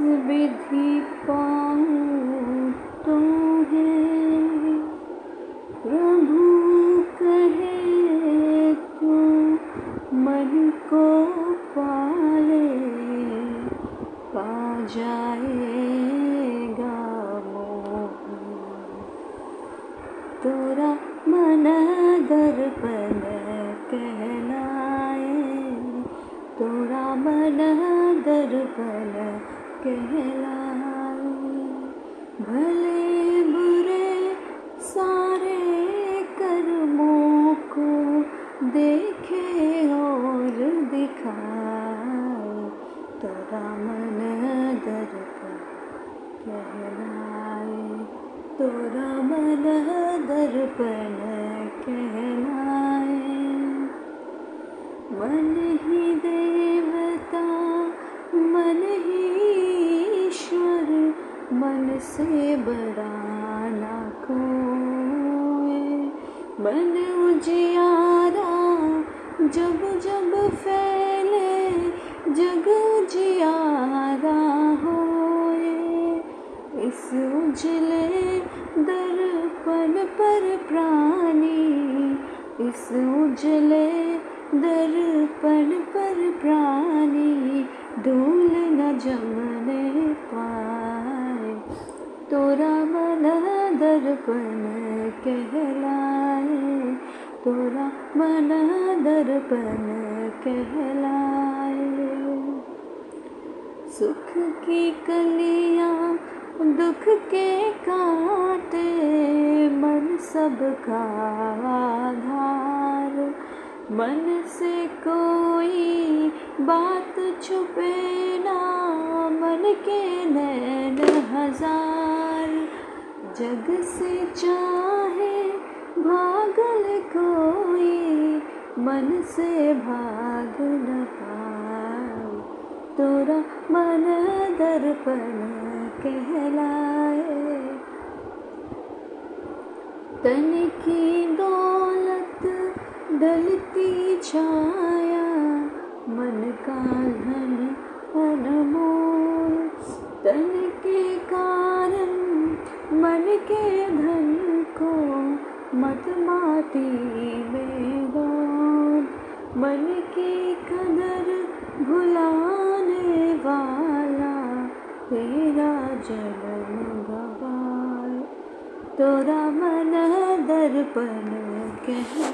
विधि पाऊँ है प्रभु कहे तुम मन को पाले पा जाएगा तोरा मन दर्पण कहलाए तोरा मन दर्पण कहलाए भले बुरे सारे कर्मों को देखे और दिखाए, तोरा मन दर्पण कहलाए। तोरा मन दर्पण से बड़ा ना कोई मन उजियारा जब जब फैले, जग उजियारा होए। इस उजले दर्पण पर प्राणी, इस उजले दर्पण पर प्राणी धूल न जमने पाए। तोरा मन दर्पण कहलाए तोरा मन दर्पण कहलाए। सुख की कलियाँ, दुख के काटे, मन सबका आधार। मन से कोई बात छुपे ना, मन के नैन जग से चाहे भागल कोई, मन से भाग न पाए। तोरा मन दर्पण कहलाए। तन की दौलत डलती छाया, मन का धन अनमोल। तन के धन को मत माती में मन की कदर भुलाने वाला तेरा जन्म गवाए तोरा मन दर्पण कह